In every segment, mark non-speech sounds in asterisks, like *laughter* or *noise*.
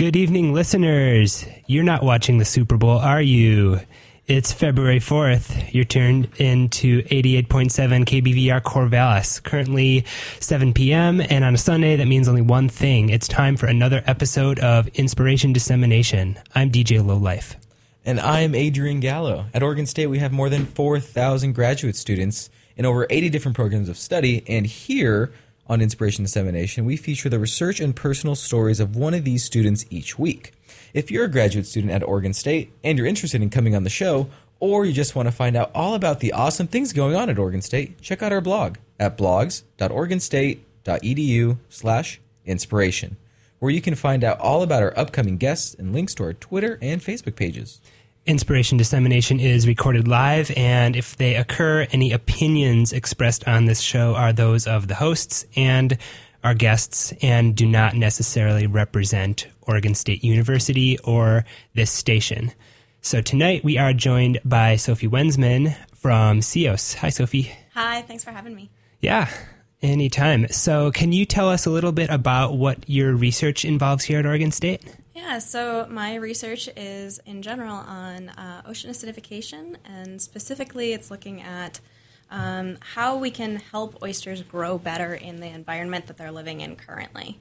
Good evening, listeners. You're not watching the Super Bowl, are you? It's February 4th. You're turned into 88.7 KBVR Corvallis. Currently 7 p.m. And on a Sunday, that means only one thing. It's time for another episode of Inspiration Dissemination. I'm DJ Lowlife. And I'm Adrian Gallo. At Oregon State, we have more than 4,000 graduate students in over 80 different programs of study. And here on Inspiration Dissemination, we feature the research and personal stories of one of these students each week. If you're a graduate student at Oregon State and you're interested in coming on the show, or you just want to find out all about the awesome things going on at Oregon State, check out our blog at blogs.oregonstate.edu slash inspiration, where you can find out all about our upcoming guests and links to our Twitter and Facebook pages. Inspiration dissemination is recorded live, and if they occur, any opinions expressed on this show are those of the hosts and our guests and do not necessarily represent Oregon State University or this station. So tonight we are joined by Sophie Wensman from CEOS. Hi, Sophie. Hi, thanks for having me. Yeah, anytime. So, can you tell us a little bit about what your research involves here at Oregon State? Yeah, so my research is in general on uh, ocean acidification, and specifically it's looking at um, how we can help oysters grow better in the environment that they're living in currently.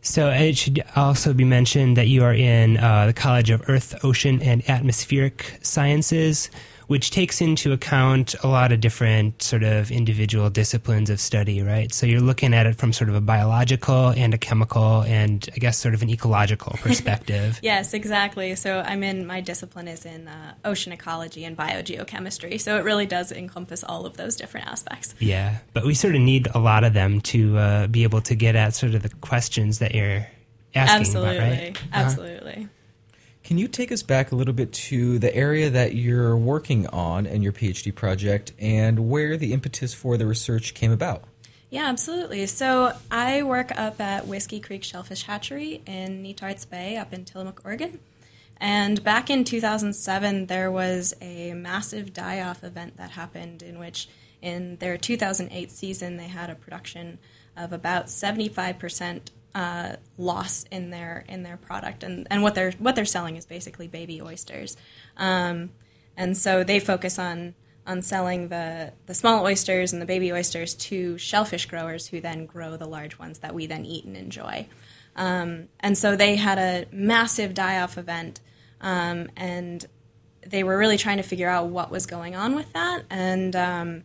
So it should also be mentioned that you are in uh, the College of Earth, Ocean, and Atmospheric Sciences, which takes into account a lot of different sort of individual disciplines of study, right? So you're looking at it from sort of a biological and a chemical and I guess sort of an ecological *laughs* perspective. yes, exactly. So I'm in, my discipline is in uh, ocean ecology and biogeochemistry. So it really does encompass all of those different aspects. Yeah, but we sort of need a lot of them to uh, be able to get at sort of the questions that you're asking Absolutely. about, right? Uh-huh. Can you take us back a little bit to the area that you're working on in your PhD project and where the impetus for the research came about? Yeah, absolutely. So I work up at Whiskey Creek Shellfish Hatchery in Netarts Bay up in Tillamook, Oregon. And back in 2007, there was a massive die off event that happened in which, in their 2008 season, they had a production of about 75% uh, loss in their in their product, and, and what they're what they're selling is basically baby oysters, um, and so they focus on on selling the the small oysters and the baby oysters to shellfish growers who then grow the large ones that we then eat and enjoy, um, and so they had a massive die off event, um, and they were really trying to figure out what was going on with that, and um,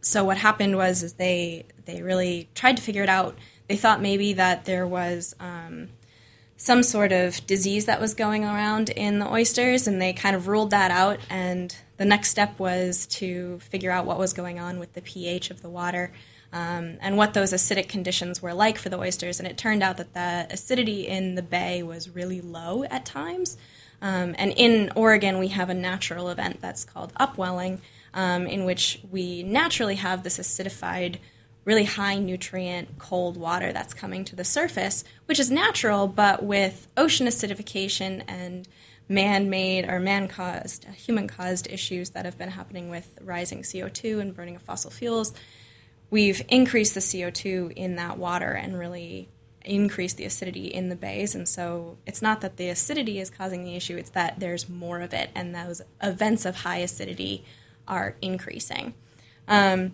so what happened was is they they really tried to figure it out they thought maybe that there was um, some sort of disease that was going around in the oysters, and they kind of ruled that out. And the next step was to figure out what was going on with the pH of the water. Um, and what those acidic conditions were like for the oysters. And it turned out that the acidity in the bay was really low at times. Um, and in Oregon, we have a natural event that's called upwelling, um, in which we naturally have this acidified really high nutrient cold water that's coming to the surface, which is natural, but with ocean acidification and man made or man caused, human caused issues that have been happening with rising CO2 and burning of fossil fuels, we've increased the CO2 in that water and really increased the acidity in the bays. And so it's not that the acidity is causing the issue, it's that there's more of it, and those events of high acidity are increasing. Um,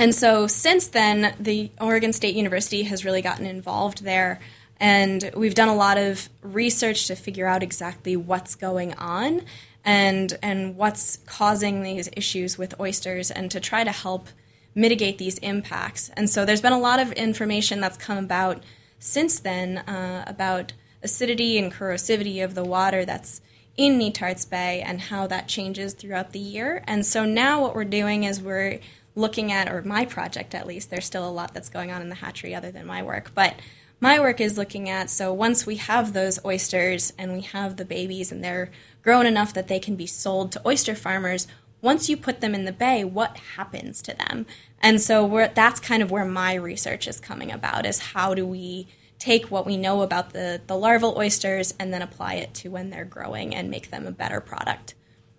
and so since then, the Oregon State University has really gotten involved there. And we've done a lot of research to figure out exactly what's going on and, and what's causing these issues with oysters and to try to help mitigate these impacts. And so there's been a lot of information that's come about since then uh, about acidity and corrosivity of the water that's in Netarts Bay and how that changes throughout the year. And so now what we're doing is we're looking at, or my project at least, there's still a lot that's going on in the hatchery other than my work, but my work is looking at so once we have those oysters and we have the babies and they're grown enough that they can be sold to oyster farmers, once you put them in the bay, what happens to them? And so that's kind of where my research is coming about is how do we take what we know about the, the larval oysters and then apply it to when they're growing and make them a better product.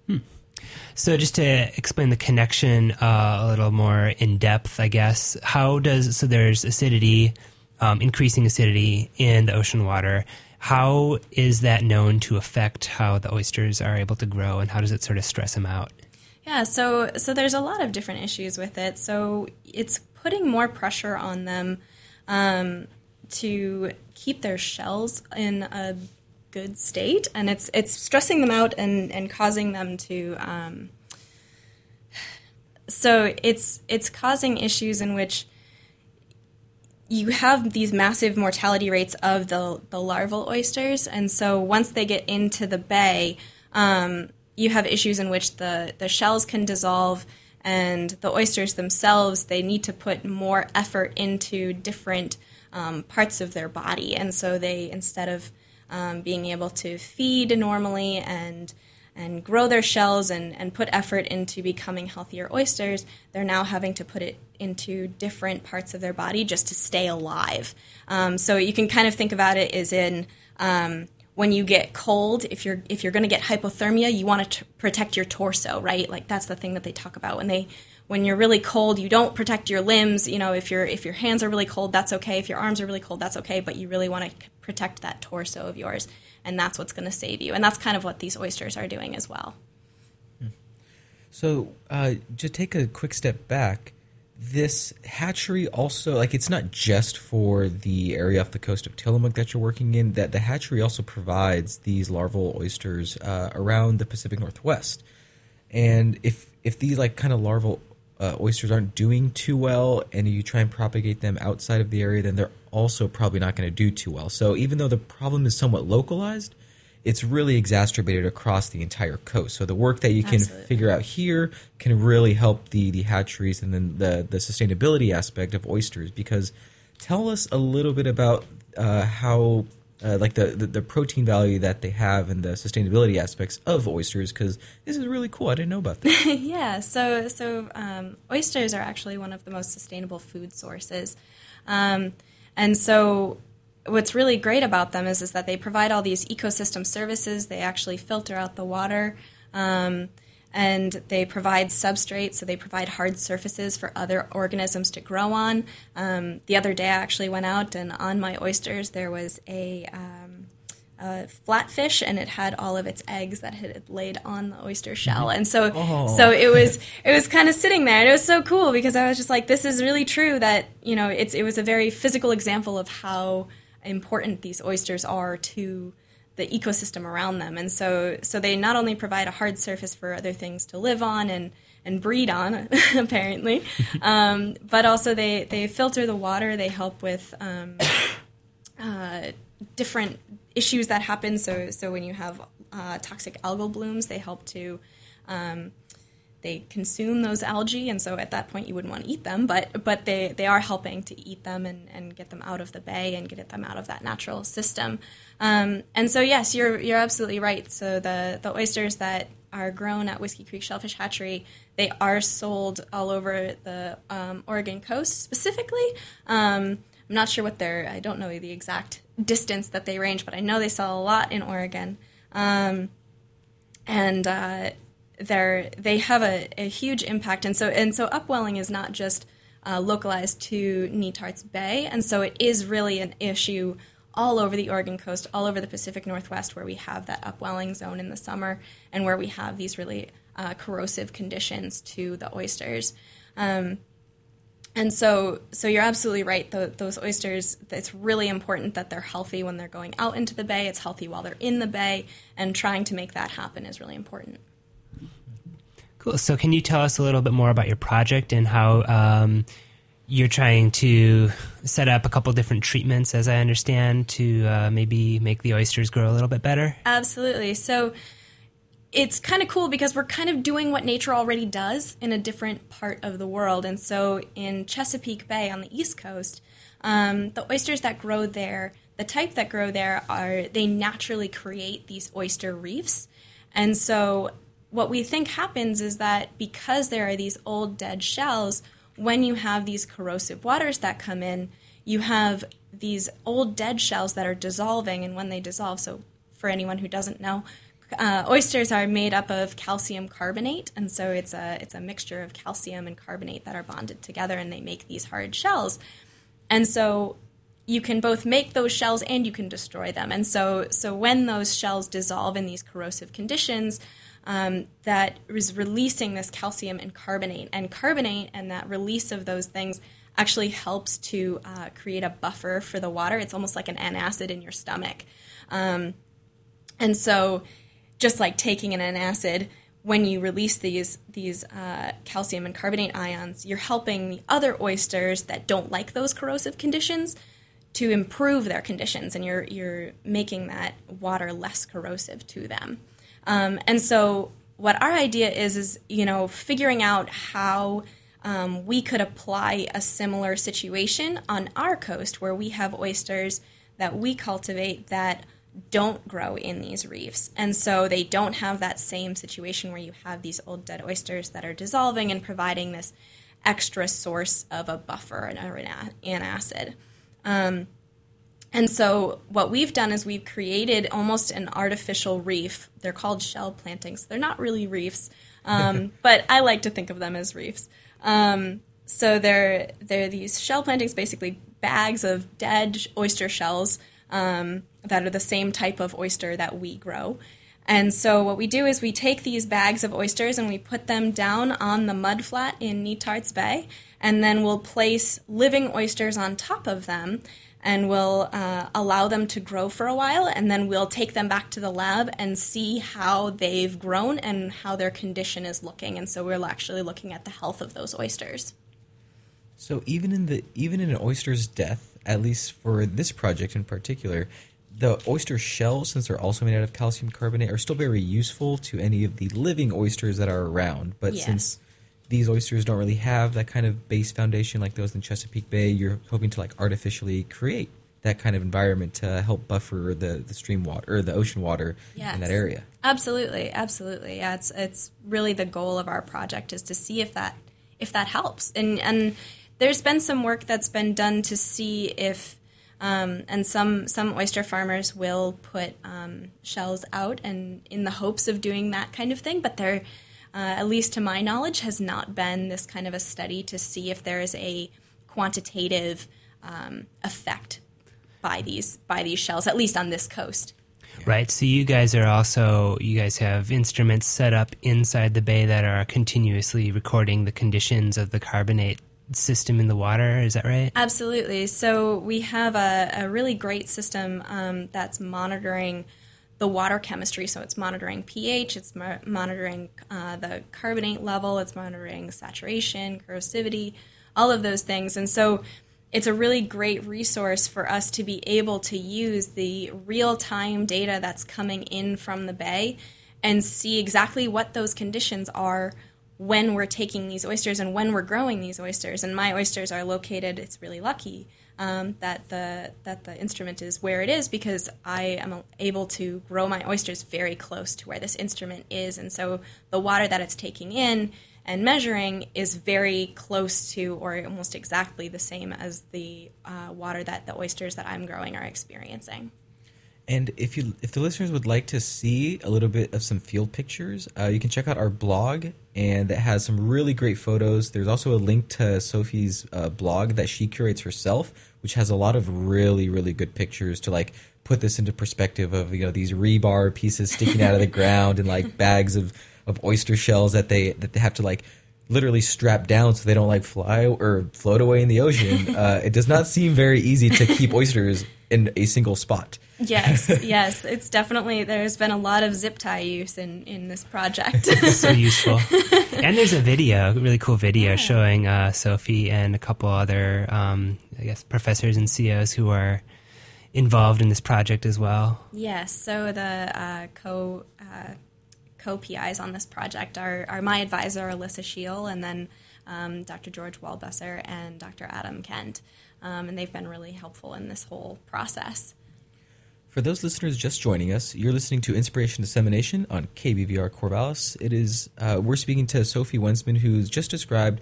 Hmm. So, just to explain the connection uh, a little more in depth, I guess, how does so there's acidity um, increasing acidity in the ocean water. How is that known to affect how the oysters are able to grow, and how does it sort of stress them out? Yeah, so so there's a lot of different issues with it. So it's putting more pressure on them um, to keep their shells in a good state, and it's it's stressing them out and and causing them to. Um, so it's it's causing issues in which you have these massive mortality rates of the, the larval oysters. And so once they get into the bay, um, you have issues in which the, the shells can dissolve and the oysters themselves, they need to put more effort into different um, parts of their body. And so they, instead of um, being able to feed normally and and grow their shells and, and put effort into becoming healthier oysters, they're now having to put it into different parts of their body just to stay alive. Um, so you can kind of think about it as in um, when you get cold, if you're if you're going to get hypothermia, you want to protect your torso, right? Like that's the thing that they talk about when they when you're really cold, you don't protect your limbs. You know, if your if your hands are really cold, that's okay. If your arms are really cold, that's okay. But you really want to protect that torso of yours and that's what's going to save you. And that's kind of what these oysters are doing as well. So, uh, to take a quick step back, this hatchery also like it's not just for the area off the coast of Tillamook that you're working in. That the hatchery also provides these larval oysters uh, around the Pacific Northwest. And if if these like kind of larval uh, oysters aren't doing too well, and you try and propagate them outside of the area, then they're also probably not going to do too well. So even though the problem is somewhat localized, it's really exacerbated across the entire coast. So the work that you can Absolutely. figure out here can really help the the hatcheries and then the the sustainability aspect of oysters. Because tell us a little bit about uh, how. Uh, like the, the, the protein value that they have and the sustainability aspects of oysters because this is really cool. I didn't know about that. *laughs* yeah, so so um, oysters are actually one of the most sustainable food sources, um, and so what's really great about them is is that they provide all these ecosystem services. They actually filter out the water. Um, and they provide substrate, so they provide hard surfaces for other organisms to grow on. Um, the other day, I actually went out, and on my oysters there was a, um, a flatfish, and it had all of its eggs that it had laid on the oyster shell, and so Oh. so it was it was kind of sitting there, and it was so cool because I was just like, this is really true that you know it's it was a very physical example of how important these oysters are to the ecosystem around them. And so, so they not only provide a hard surface for other things to live on and, and breed on, *laughs* apparently, *laughs* um, but also they, they filter the water. They help with um, uh, different issues that happen. So, so when you have uh, toxic algal blooms, they help to um, they consume those algae, and so at that point you wouldn't want to eat them, but but they, they are helping to eat them and, and get them out of the bay and get them out of that natural system. Um, and so yes, you're you're absolutely right. So the the oysters that are grown at Whiskey Creek Shellfish Hatchery, they are sold all over the um, Oregon coast specifically. Um, I'm not sure what their I don't know the exact distance that they range, but I know they sell a lot in Oregon. Um, and uh, they're they have a, a huge impact and so and so upwelling is not just uh, localized to Netarts Bay and so it is really an issue all over the Oregon coast all over the Pacific Northwest where we have that upwelling zone in the summer and where we have these really uh, corrosive conditions to the oysters um, and so, so you're absolutely right. Tho- those oysters, it's really important that they're healthy when they're going out into the bay. It's healthy while they're in the bay, and trying to make that happen is really important. Cool. So, can you tell us a little bit more about your project and how um, you're trying to set up a couple different treatments, as I understand, to uh, maybe make the oysters grow a little bit better? Absolutely. So it's kind of cool because we're kind of doing what nature already does in a different part of the world. And so in Chesapeake Bay on the East Coast, um, the oysters that grow there, the type that grow there, are they naturally create these oyster reefs. And so what we think happens is that because there are these old dead shells, when you have these corrosive waters that come in, you have these old dead shells that are dissolving, and when they dissolve, so for anyone who doesn't know, uh, oysters are made up of calcium carbonate, and so it's a it's a mixture of calcium and carbonate that are bonded together, and they make these hard shells. And so, you can both make those shells and you can destroy them. And so, so when those shells dissolve in these corrosive conditions, um, that is releasing this calcium and carbonate. And carbonate and that release of those things actually helps to uh, create a buffer for the water. It's almost like an antacid in your stomach. Um, and so, just like taking an antacid, when you release these these uh, calcium and carbonate ions, you're helping the other oysters that don't like those corrosive conditions to improve their conditions, and you're you're making that water less corrosive to them. Um, and so, what our idea is is you know figuring out how um, we could apply a similar situation on our coast where we have oysters that we cultivate that don't grow in these reefs. And so they don't have that same situation where you have these old dead oysters that are dissolving and providing this extra source of a buffer and an antacid. Um, and so what we've done is we've created almost an artificial reef. They're called shell plantings. They're not really reefs, um, *laughs* but I like to think of them as reefs. Um, so they're they're these shell plantings, basically bags of dead oyster shells um, that are the same type of oyster that we grow. And so what we do is we take these bags of oysters and we put them down on the mud flat in Netarts Bay, and then we'll place living oysters on top of them and we'll uh, allow them to grow for a while and then we'll take them back to the lab and see how they've grown and how their condition is looking. And so we're actually looking at the health of those oysters. So even in the even in an oyster's death at least for this project in particular the oyster shells since they're also made out of calcium carbonate are still very useful to any of the living oysters that are around. But yes. since these oysters don't really have that kind of base foundation like those in Chesapeake Bay. You're hoping to like artificially create that kind of environment to help buffer the, the stream water or the ocean water yes. in that area. Absolutely, absolutely. Yeah, it's it's really the goal of our project is to see if that if that helps. And and there's been some work that's been done to see if um, and some some oyster farmers will put um, shells out and in the hopes of doing that kind of thing, but they're uh, at least to my knowledge, has not been this kind of a study to see if there is a quantitative um, effect by these by these shells, at least on this coast. Right. So you guys are also you guys have instruments set up inside the bay that are continuously recording the conditions of the carbonate system in the water. Is that right? Absolutely. So we have a, a really great system um, that's monitoring the water chemistry. So it's monitoring pH, it's mo- monitoring uh, the carbonate level, it's monitoring saturation, corrosivity, all of those things. And so it's a really great resource for us to be able to use the real time data that's coming in from the bay and see exactly what those conditions are when we're taking these oysters and when we're growing these oysters. And my oysters are located, it's really lucky um, that the that the instrument is where it is because I am able to grow my oysters very close to where this instrument is, and so the water that it's taking in and measuring is very close to or almost exactly the same as the uh, water that the oysters that I'm growing are experiencing. And if you if the listeners would like to see a little bit of some field pictures, uh, you can check out our blog, and that has some really great photos. There's also a link to Sophie's uh, blog that she curates herself, which has a lot of really really good pictures to like put this into perspective of you know these rebar pieces sticking out of the *laughs* ground and like bags of of oyster shells that they that they have to like literally strap down so they don't like fly or float away in the ocean. *laughs* Uh, it does not seem very easy to keep oysters in a single spot. Yes, *laughs* yes, it's definitely there's been a lot of zip tie use in in this project. *laughs* so *laughs* useful. And there's a video, a really cool video Yeah. showing uh, Sophie and a couple other, um, I guess, professors and CEOs who are involved in this project as well. yes, so the uh, co uh, co PIs on this project are are my advisor Alyssa Scheel and then um, Dr. George Waldbusser and Dr. Adam Kent, um, and they've been really helpful in this whole process. For those listeners just joining us, you're listening to Inspiration Dissemination on KBVR Corvallis. It is uh, we're speaking to Sophie Wensman, who's just described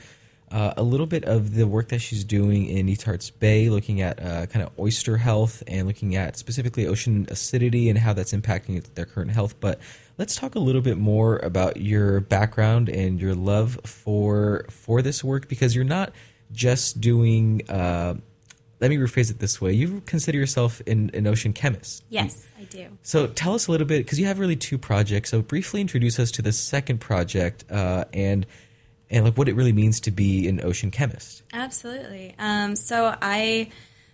uh, a little bit of the work that she's doing in Netarts Bay, looking at uh, kind of oyster health and looking at specifically ocean acidity and how that's impacting their current health. But let's talk a little bit more about your background and your love for for this work because you're not just doing. Uh, let me rephrase it this way: you consider yourself an, an ocean chemist. Yes, I do. So tell us a little bit because you have really two projects. So briefly introduce us to the second project uh, and and like what it really means to be an ocean chemist. Absolutely. Um, so I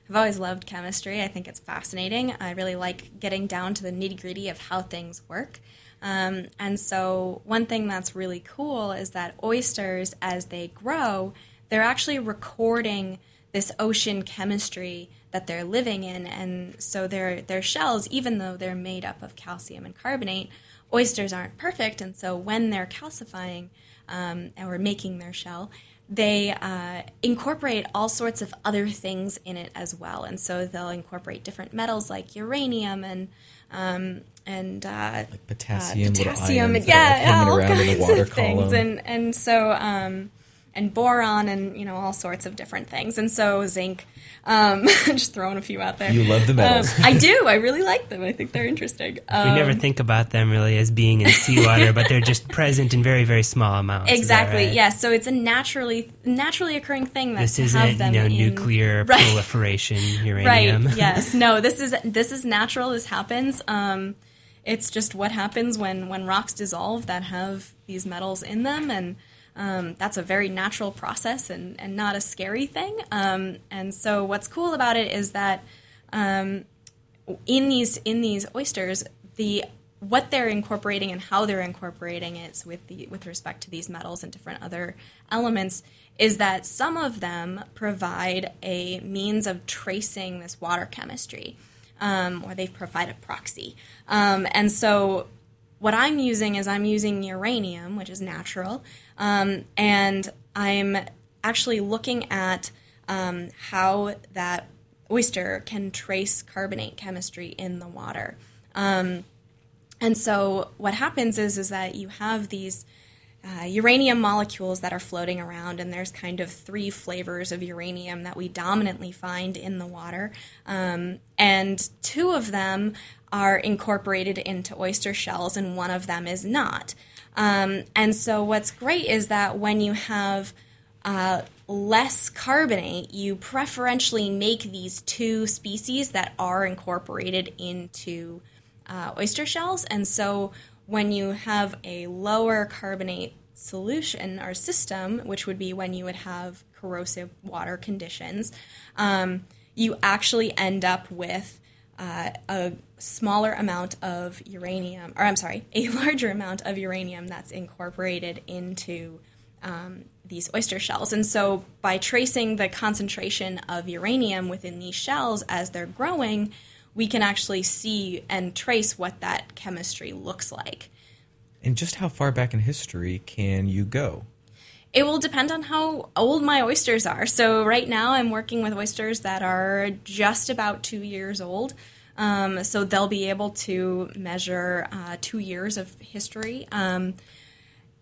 have always loved chemistry. I think it's fascinating. I really like getting down to the nitty gritty of how things work. Um, and so one thing that's really cool is that oysters, as they grow, they're actually recording this ocean chemistry that they're living in, and so their their shells, even though they're made up of calcium and carbonate, oysters aren't perfect, and so when they're calcifying um, or making their shell, they uh, incorporate all sorts of other things in it as well, and so they'll incorporate different metals like uranium and um, and uh, Like potassium, uh, potassium, ions that are, yeah, all around in the kinds of things, column. and and so um, and boron and you know all sorts of different things, and so zinc. Um, *laughs* just throwing a few out there. You love the metals. Um, I do. *laughs* I really like them. I think they're interesting. We Um, never think about them really as being in seawater, but they're just present in very, very small amounts. Exactly. right? Yes. So it's a naturally naturally occurring thing that This isn't, have you know, in, nuclear *laughs* Right. proliferation uranium. Right. Yes. No. This is this is natural. This happens. Um, it's just what happens when when rocks dissolve that have these metals in them, and um, that's a very natural process and and not a scary thing. Um, and so what's cool about it is that um, in these in these oysters, the what they're incorporating and how they're incorporating it with the with respect to these metals and different other elements is that some of them provide a means of tracing this water chemistry, um, or they provide a proxy. Um, and so, what I'm using is I'm using uranium, which is natural, um, and I'm actually looking at um, how that oyster can trace carbonate chemistry in the water. Um, and so what happens is is that you have these uh, uranium molecules that are floating around, and there's kind of three flavors of uranium that we dominantly find in the water. Um, and two of them are incorporated into oyster shells, and one of them is not. Um, and so what's great is that when you have uh, less carbonate, you preferentially make these two species that are incorporated into uh, oyster shells. And so when you have a lower carbonate solution or system, which would be when you would have corrosive water conditions, um, you actually end up with uh, a smaller amount of uranium, or I'm sorry, a *laughs* larger amount of uranium that's incorporated into um, these oyster shells. And so, by tracing the concentration of uranium within these shells as they're growing, we can actually see and trace what that chemistry looks like. And just how far back in history can you go? It will depend on how old my oysters are. So, right now, I'm working with oysters that are just about two years old. Um, so, they'll be able to measure uh, two years of history. Um,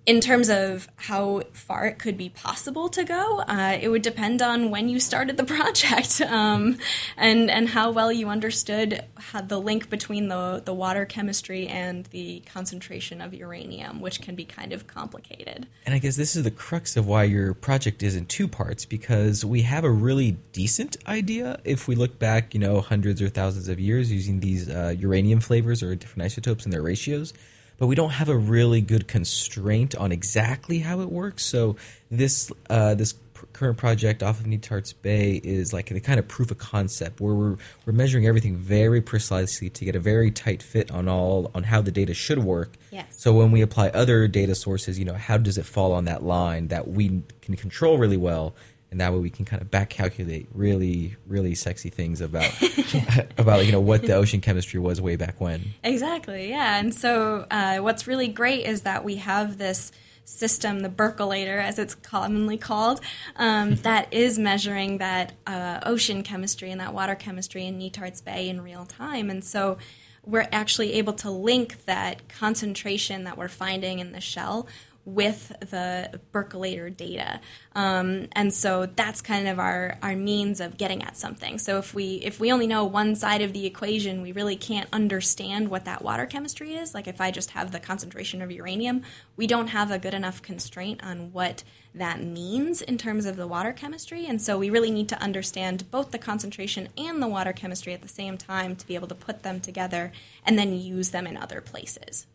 in terms of how far it could be possible to go, uh, it would depend on when you started the *laughs* project um, and and how well you understood the link between the the water chemistry and the concentration of uranium, which can be kind of complicated. And I guess this is the crux of why your project is in two parts because we have a really decent idea if we look back, you know, hundreds or thousands of years using these uh, uranium flavors or different isotopes and their ratios, but we don't have a really good constraint on exactly how it works. So this uh, this pr- current project off of Netarts Bay is like the kind of proof of concept where we're we're measuring everything very precisely to get a very tight fit on all on how the data should work. Yes. So when we apply other data sources, you know, how does it fall on that line that we can control really well, and that way we can kind of back calculate really, really sexy things about *laughs* *laughs* about you know what the ocean chemistry was way back when. Exactly, yeah. And so, uh, what's really great is that we have this system, the Burke-o-Lator, as it's commonly called, um, *laughs* that is measuring that uh, ocean chemistry and that water chemistry in Netarts Bay in real time. And so, we're actually able to link that concentration that we're finding in the shell with the Burke-o-Lator data. Um, and so that's kind of our, our means of getting at something. So if we if we only know one side of the equation, we really can't understand what that water chemistry is. Like if I just have the concentration of uranium, we don't have a good enough constraint on what that means in terms of the water chemistry. And so we really need to understand both the concentration and the water chemistry at the same time to be able to put them together and then use them in other places.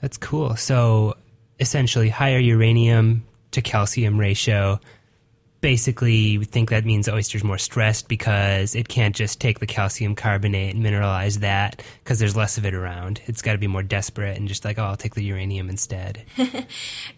That's cool. So essentially higher uranium to calcium ratio. Basically, we think that means oyster's more stressed because it can't just take the calcium carbonate and mineralize that because there's less of it around. It's got to be more desperate and just like, oh, I'll take the uranium instead. *laughs*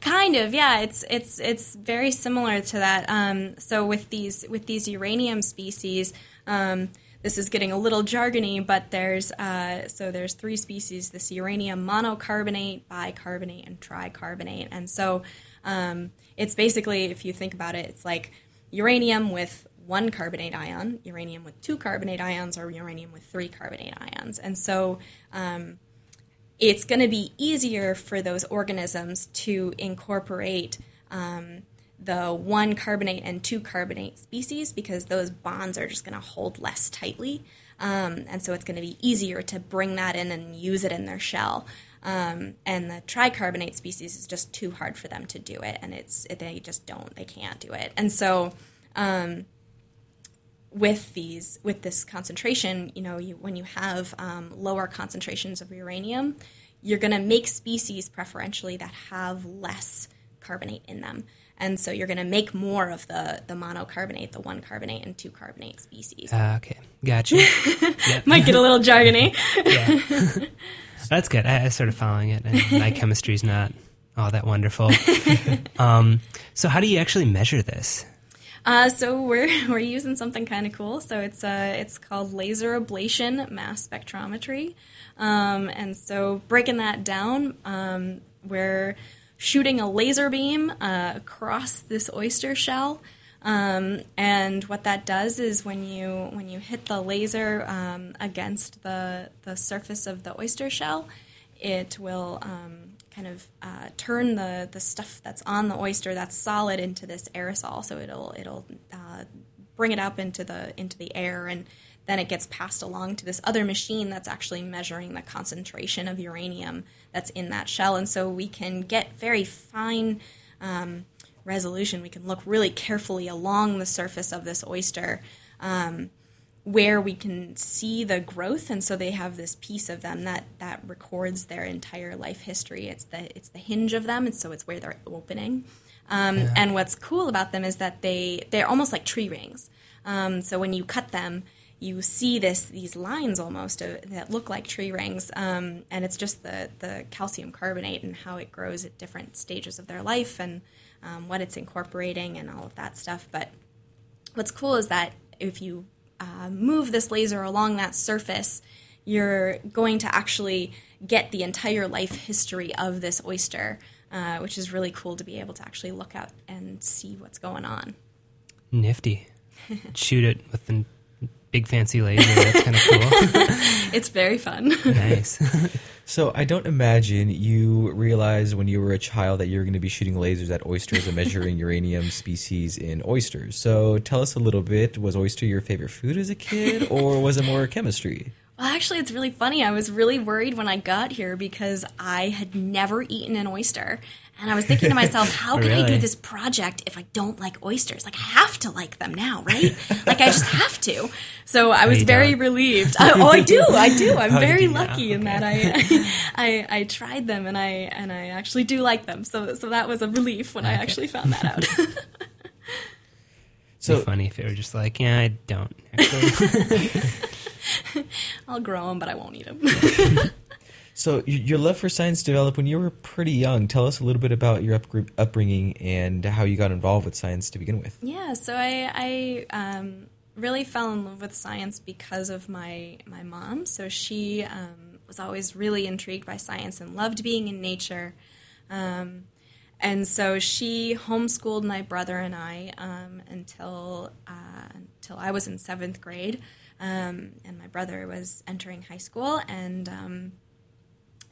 kind of, yeah. It's it's it's very similar to that. Um, so with these with these uranium species. Um, this is getting a little jargony, but there's uh, so there's three species: this uranium monocarbonate, bicarbonate, and tricarbonate. And so um, it's basically, if you think about it, it's like uranium with one carbonate ion, uranium with two carbonate ions, or uranium with three carbonate ions. And so um, it's going to be easier for those organisms to incorporate. Um, the one carbonate and two carbonate species because those bonds are just going to hold less tightly. Um, and so it's going to be easier to bring that in and use it in their shell. Um, and the tricarbonate species is just too hard for them to do it, and it's they just don't, they can't do it. And so, um, with these, with this concentration, you know, you, when you have um, lower concentrations of uranium, you're going to make species preferentially that have less carbonate in them and so you're going to make more of the the monocarbonate, the one carbonate and two carbonate species. Uh, okay, gotcha. *laughs* Might get a little jargony. *laughs* yeah, that's good. I, I started following it, and my chemistry is not all that wonderful. *laughs* um, so, how do you actually measure this? Uh, so we're we're using something kind of cool. So it's uh, it's called laser ablation mass spectrometry, um, and so breaking that down, um, we're shooting a laser beam uh, across this oyster shell. Um, and what that does is when you when you hit the laser um, against the the surface of the oyster shell, it will um, kind of uh, turn the the stuff that's on the oyster that's solid into this aerosol. So it'll it'll uh, bring it up into the into the air and then it gets passed along to this other machine that's actually measuring the concentration of uranium that's in that shell. And so we can get very fine um, resolution. We can look really carefully along the surface of this oyster um, where we can see the growth. And so they have this piece of them that, that records their entire life history. It's the, it's the hinge of them, and so it's where they're opening. Um, yeah. And what's cool about them is that they, they're almost like tree rings. Um, so when you cut them, you see this these lines almost that look like tree rings, um, and it's just the the calcium carbonate and how it grows at different stages of their life and um, what it's incorporating and all of that stuff. But what's cool is that if you uh, move this laser along that surface, you're going to actually get the entire life history of this oyster, uh, which is really cool to be able to actually look out and see what's going on. Nifty. *laughs* Shoot it with the big fancy laser. That's kind of cool. *laughs* it's very fun. nice. *laughs* so I don't imagine you realized when you were a child that you were going to be shooting lasers at oysters and measuring *laughs* uranium species in oysters. So tell us a little bit. Was oyster your favorite food as a kid, or was it more chemistry? Well, actually, it's really funny. I was really worried when I got here because I had never eaten an oyster. And I was thinking to myself, how *laughs* can really? I do this project if I don't like oysters? Like, I have to like them now, right? like, I just have to. So I was very don't. relieved. I, *laughs* oh, oh, I do. I do. I'm *laughs* oh, very lucky in that I, I, I tried them and I and I actually do like them. So so that was a relief when okay. I actually found that out. so funny if it were just like, yeah, I don't. I'll grow them, but I won't eat them. So your love for science developed when you were pretty young. Tell us a little bit about your upbringing and how you got involved with science to begin with. Yeah, so I, I um, really fell in love with science because of my my mom. So she um, was always really intrigued by science and loved being in nature. Um, and so she homeschooled my brother and I um, until uh, until I was in seventh grade, um, and my brother was entering high school. And um,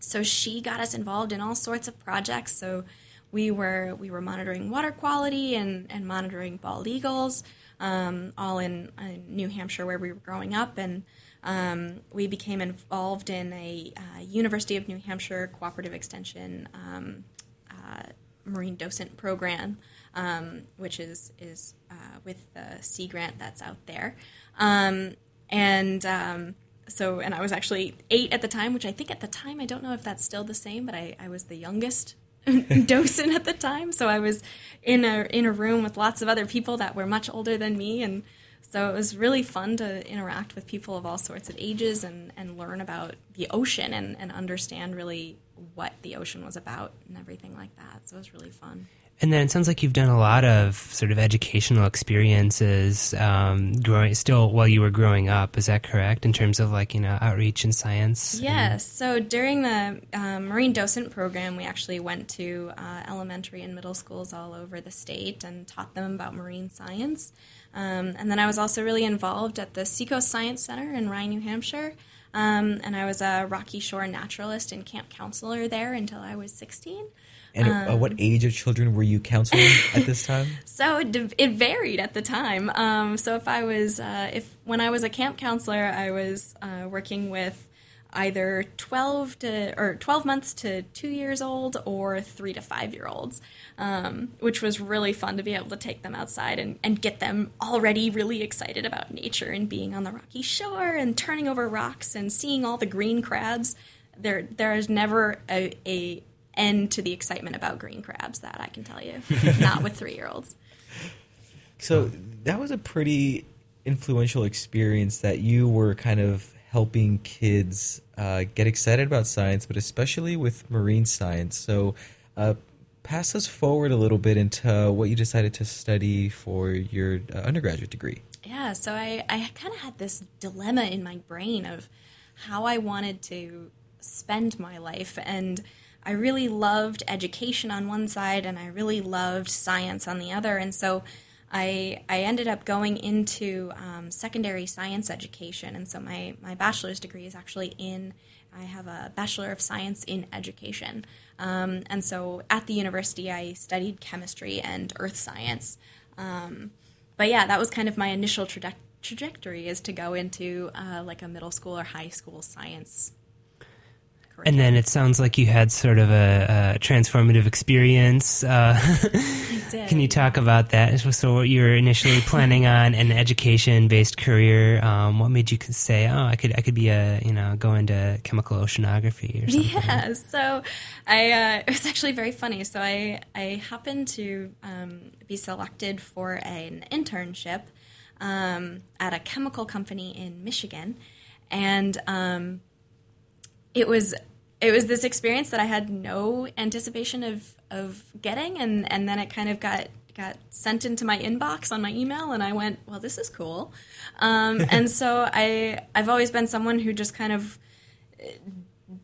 so she got us involved in all sorts of projects. So we were we were monitoring water quality and, and monitoring bald eagles, um, all in, in, New Hampshire where we were growing up, and um, we became involved in a uh, University of New Hampshire cooperative extension um, uh, marine docent program, um, which is is uh, with the Sea Grant that's out there, um, and um, so and I was actually eight at the time, which I think at the time I don't know if that's still the same, but I, I was the youngest *laughs* docent at the time. So I was in a in a room with lots of other people that were much older than me, and so it was really fun to interact with people of all sorts of ages and and learn about the ocean and and understand really what the ocean was about and everything like that. So it was really fun. And then it sounds like you've done a lot of sort of educational experiences um, growing still while you were growing up. Is that correct in terms of like you know outreach in science? Yes. So during the um, Marine Docent program, we actually went to uh, elementary and middle schools all over the state and taught them about marine science. Um, and then I was also really involved at the Seacoast Science Center in Rye, New Hampshire. Um, and I was a Rocky Shore naturalist and camp counselor there until I was 16. And um, uh, what age of children were you counseling at this time? *laughs* So it, it varied at the time. Um, so if I was, uh, if when I was a camp counselor, I was uh, working with either 12 to or 12 months to two years old or three to five year olds um, which was really fun to be able to take them outside and, and get them already really excited about nature and being on the rocky shore and turning over rocks and seeing all the green crabs there there is never a, a end to the excitement about green crabs. That I can tell you, *laughs* not with three year olds. So that was a pretty influential experience that you were kind of helping kids uh, get excited about science, but especially with marine science. So, uh, pass us forward a little bit into what you decided to study for your uh, undergraduate degree. Yeah, so I, I kind of had this dilemma in my brain of how I wanted to spend my life. And I really loved education on one side and I really loved science on the other. And so I, I ended up going into um, secondary science education. And so my, my bachelor's degree is actually in, I have a Bachelor of Science in Education. Um, and so at the university, I studied chemistry and earth science. Um, but yeah, that was kind of my initial traje- trajectory is to go into uh, like a middle school or high school science and then it sounds like you had sort of a, a transformative experience. Uh, *laughs* can you talk about that? So, you were initially *laughs* planning on an education-based career. Um, what made you say, "Oh, I could, I could be a, you know, go into chemical oceanography or something"? Yeah. So, I uh, it was actually very funny. So, I I happened to um, be selected for an internship um, at a chemical company in Michigan, and um, it was it was this experience that I had no anticipation of of getting, and and then it kind of got got sent into my inbox on my email, and I went, well, this is cool, um, *laughs* and so I I've always been someone who just kind of uh,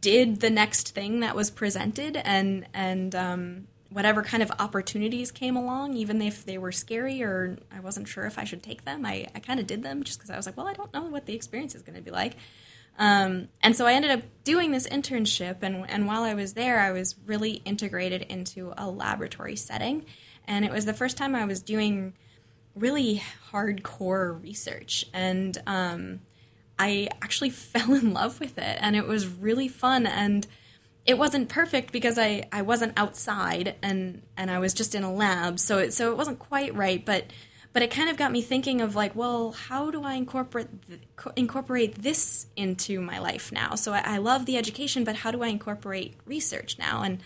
did the next thing that was presented, and and um, whatever kind of opportunities came along, even if they were scary or I wasn't sure if I should take them, I, I kind of did them just because I was like, well, I don't know what the experience is going to be like. Um, and so I ended up doing this internship, and, and while I was there, I was really integrated into a laboratory setting. And it was the first time I was doing really hardcore research. And um, I actually *laughs* fell in love with it, and it was really fun. And it wasn't perfect because I, I wasn't outside and, and I was just in a lab, so it, so it wasn't quite right, but but it kind of got me thinking of like, well, how do I incorporate th- incorporate this into my life now? So I, I love the education, but how do I incorporate research now? And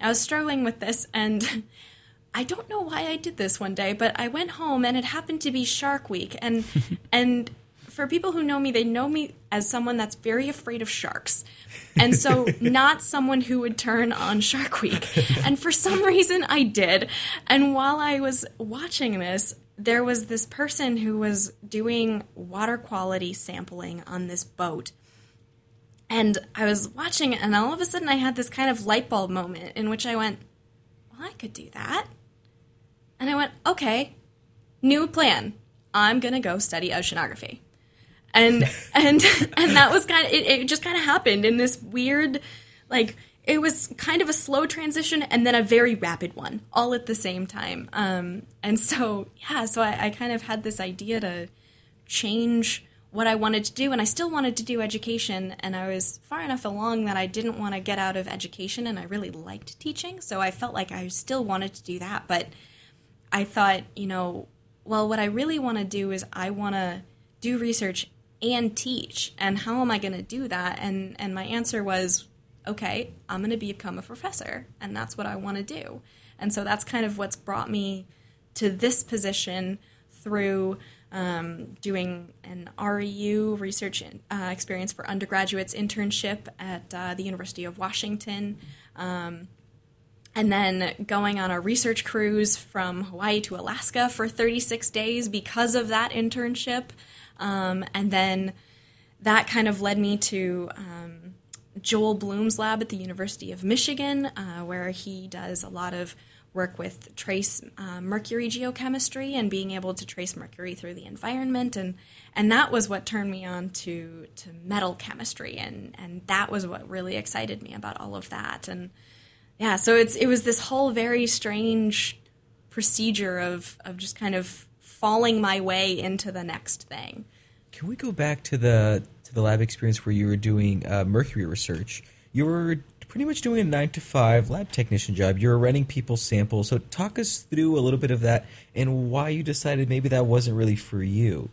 I was struggling with this, and *laughs* I don't know why I did this one day, but I went home, and it happened to be Shark Week, and *laughs* and for people who know me, they know me as someone that's very afraid of sharks. And so, *laughs* not someone who would turn on Shark Week. And for some reason, I did. And while I was watching this, there was this person who was doing water quality sampling on this boat. And I was watching it, and all of a sudden I had this kind of light bulb moment in which I went, Well, I could do that. And I went, Okay, new plan. I'm going to go study oceanography. And, and, *laughs* and that was kind of, it, it just kind of happened in this weird, like, it was kind of a slow transition and then a very rapid one all at the same time. Um, and so, yeah, so I, I kind of had this idea to change what I wanted to do, and I still wanted to do education. And I was far enough along that I didn't want to get out of education, and I really liked teaching. So I felt like I still wanted to do that. But I thought, you know, well, what I really want to do is I want to do research and teach. And how am I going to do that? And and my answer was, okay, I'm going to become a professor, and that's what I want to do. And so that's kind of what's brought me to this position through um, doing an REU research uh, experience for undergraduates internship at uh, the University of Washington. Um, and then going on a research cruise from Hawaii to Alaska for 36 days because of that internship. Um, and then that kind of led me to um, Joel Blum's lab at the University of Michigan, uh, where he does a lot of work with trace uh, mercury geochemistry and being able to trace mercury through the environment. And and that was what turned me on to to metal chemistry. And and that was what really excited me about all of that. And yeah so it's it was this whole very strange procedure of of just kind of falling my way into the next thing. Can we go back to the to the lab experience where you were doing uh, mercury research you were pretty much doing a nine to five lab technician job. You were running people's samples. So talk us through a little bit of that and why you decided maybe that wasn't really for you.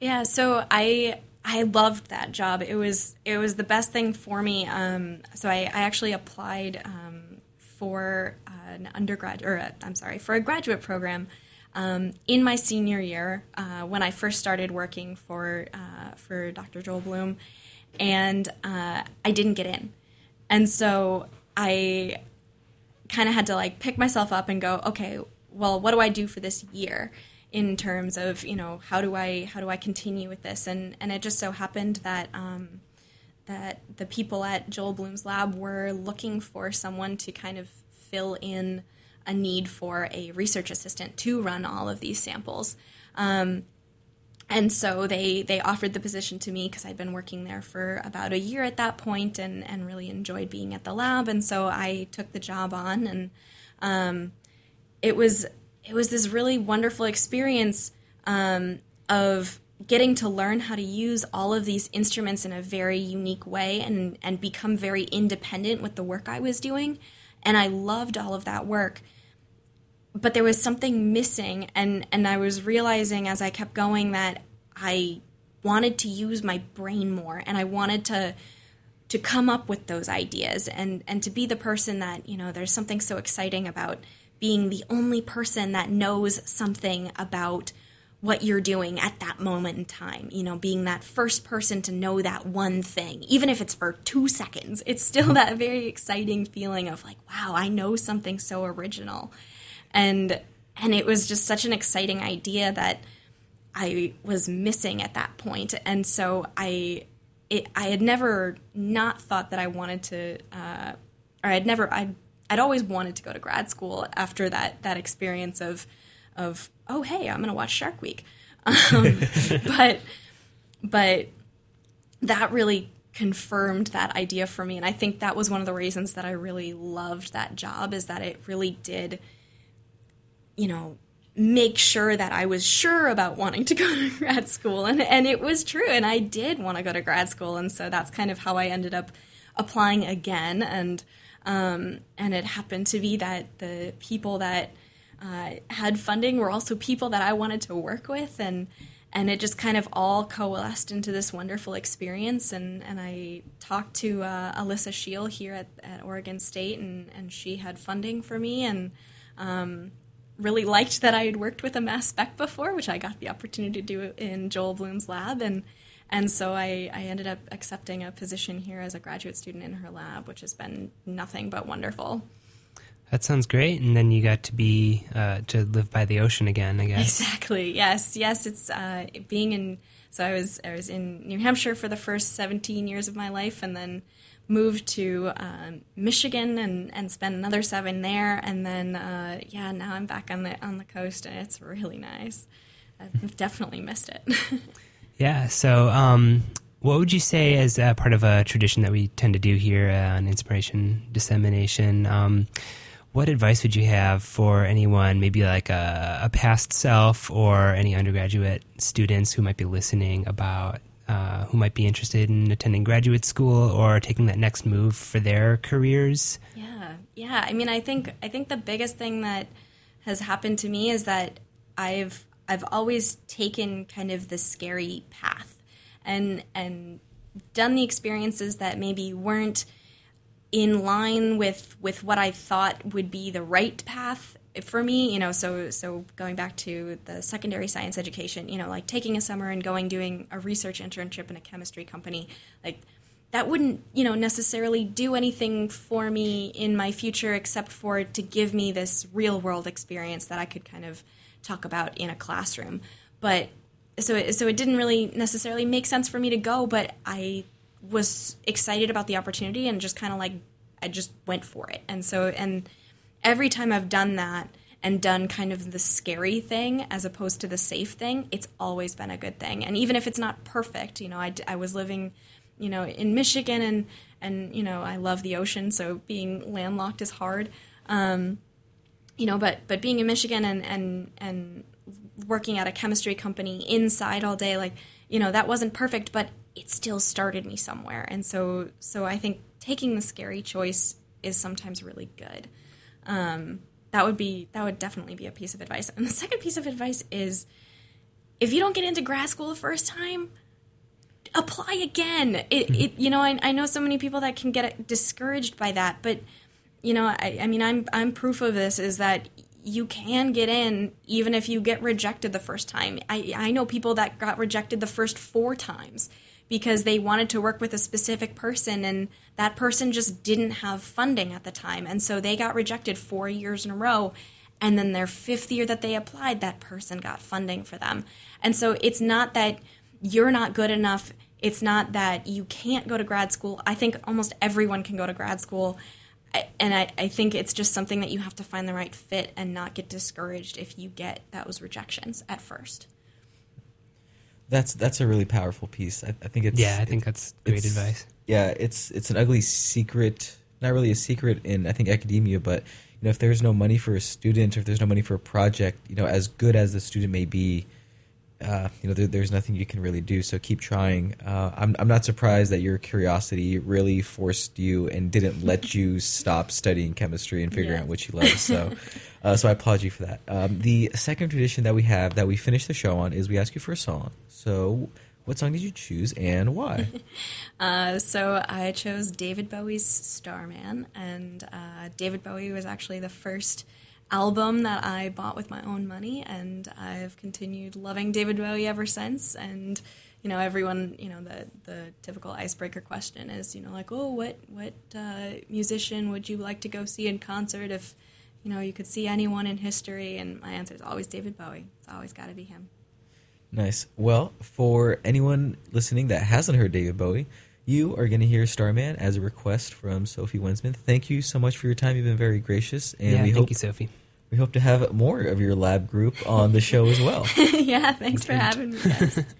Yeah, so I I loved that job. It was it was the best thing for me. Um, so I, I actually applied um, for an undergrad or i am sorry for a graduate program um, in my senior year uh, when I first started working for uh, for Dr. Joel Blum, and uh, I didn't get in. And so I kind of had to like pick myself up and go, okay, well, what do I do for this year in terms of you know how do I how do I continue with this? And and it just so happened that um, that the people at Joel Blum's lab were looking for someone to kind of fill in a need for a research assistant to run all of these samples. Um, and so they they offered the position to me because I'd been working there for about a year at that point and and really enjoyed being at the lab. And so I took the job on and um, it was it was this really wonderful experience um, of getting to learn how to use all of these instruments in a very unique way and and become very independent with the work I was doing. And I loved all of that work but there was something missing and and I was realizing as I kept going that I wanted to use my brain more and I wanted to to come up with those ideas and and to be the person that you know there's something so exciting about being the only person that knows something about what you're doing at that moment in time you know being that first person to know that one thing even if it's for 2 seconds. It's still mm-hmm. that very exciting feeling of like wow I know something so original and and it was just such an exciting idea that I was missing at that point, and so I it, I had never not thought that I wanted to, uh, or I'd never I'd I'd always wanted to go to grad school after that that experience of of oh hey I'm gonna watch Shark Week, *laughs* um, but but that really confirmed that idea for me. And i think that was one of the reasons that i really loved that job is that it really did you know, make sure that I was sure about wanting to go *laughs* to grad school. And, and it was true. And I did want to go to grad school. And so that's kind of how I ended up applying again. And, um, and it happened to be that the people that uh, had funding were also people that I wanted to work with. And, and it just kind of all coalesced into this wonderful experience. And, and I talked to uh, Alyssa Shiel here at, at Oregon State, and, and she had funding for me. And um, really liked that I had worked with a mass spec before, which I got the opportunity to do in Joel Blum's lab, and and so I, I ended up accepting a position here as a graduate student in her lab, which has been nothing but wonderful. That sounds great, and then you got to be uh, to live by the ocean again, I guess. Exactly. Yes. Yes. It's uh, being in. So I was I was in New Hampshire for the first seventeen years of my life, and then moved to um, Michigan and, and spent another seven there, and then uh, yeah, now I'm back on the on the coast, and it's really nice. I've definitely missed it. *laughs* yeah. So, um, What would you say as uh, part of a tradition that we tend to do here uh, on inspiration dissemination? Um, what advice would you have for anyone, maybe like a, a, past self or any undergraduate students who might be listening about uh, who might be interested in attending graduate school or taking that next move for their careers? Yeah, yeah. I mean, I think I think the biggest thing that has happened to me is that I've I've always taken kind of the scary path and and done the experiences that maybe weren't in line with with what I thought would be the right path for me you know so so going back to the secondary science education you know like taking a summer and going doing a research internship in a chemistry company like that wouldn't you know necessarily do anything for me in my future except for to give me this real world experience that I could kind of talk about in a classroom. But so so it didn't really necessarily make sense for me to go, but I was excited about the opportunity and just kind of like I just went for it. And so and every time I've done that and done kind of the scary thing as opposed to the safe thing, it's always been a good thing. And even if it's not perfect, you know, I, I was living, you know, in Michigan and and you know I love the ocean, so being landlocked is hard. Um, you know, but but being in Michigan and and and working at a chemistry company inside all day, like you know, that wasn't perfect, but it still started me somewhere. And so so I think taking the scary choice is sometimes really good. Um, that would be that would definitely be a piece of advice. And the second piece of advice is if you don't get into grad school the first time, apply again. It, it you know, I, I know so many people that can get discouraged by that, but you know, I, I mean, I'm I'm proof of this is that you can get in even if you get rejected the first time. I I know people that got rejected the first four times because they wanted to work with a specific person and that person just didn't have funding at the time and so they got rejected 4 years in a row and then their fifth year that they applied that person got funding for them. And so it's not that you're not good enough, it's not that you can't go to grad school. I think almost everyone can go to grad school and I, I think it's just something that you have to find the right fit and not get discouraged if you get those rejections at first. That's that's a really powerful piece. I, I think it's yeah. I think that's great advice. Yeah, it's it's an ugly secret. Not really a secret in I think academia, but you know if there's no money for a student or if there's no money for a project, you know as good as the student may be, uh, you know, there, there's nothing you can really do. So keep trying. Uh, I'm I'm not surprised that your curiosity really forced you and didn't let *laughs* you stop studying chemistry and figuring yes. out what you love. So, *laughs* uh, so I applaud you for that. Um, the second tradition that we have that we finish the show on is we ask you for a song. So, what song did you choose and why? *laughs* uh, so I chose David Bowie's Starman, and uh, David Bowie was actually the first album that I bought with my own money, and I've continued loving David Bowie ever since. And you know, everyone, you know, the the typical icebreaker question is, you know, like, oh, what what uh, musician would you like to go see in concert if you know you could see anyone in history? And my answer is always David Bowie. It's always got to be him. Nice. Well, for anyone listening that hasn't heard David Bowie. You are going to hear Starman as a request from Sophie Wensman. Thank you so much for your time. You've been very gracious, and yeah, we thank hope you, Sophie. We hope to have more of your lab group on the show as well. *laughs* yeah, thanks for having me, guys. *laughs*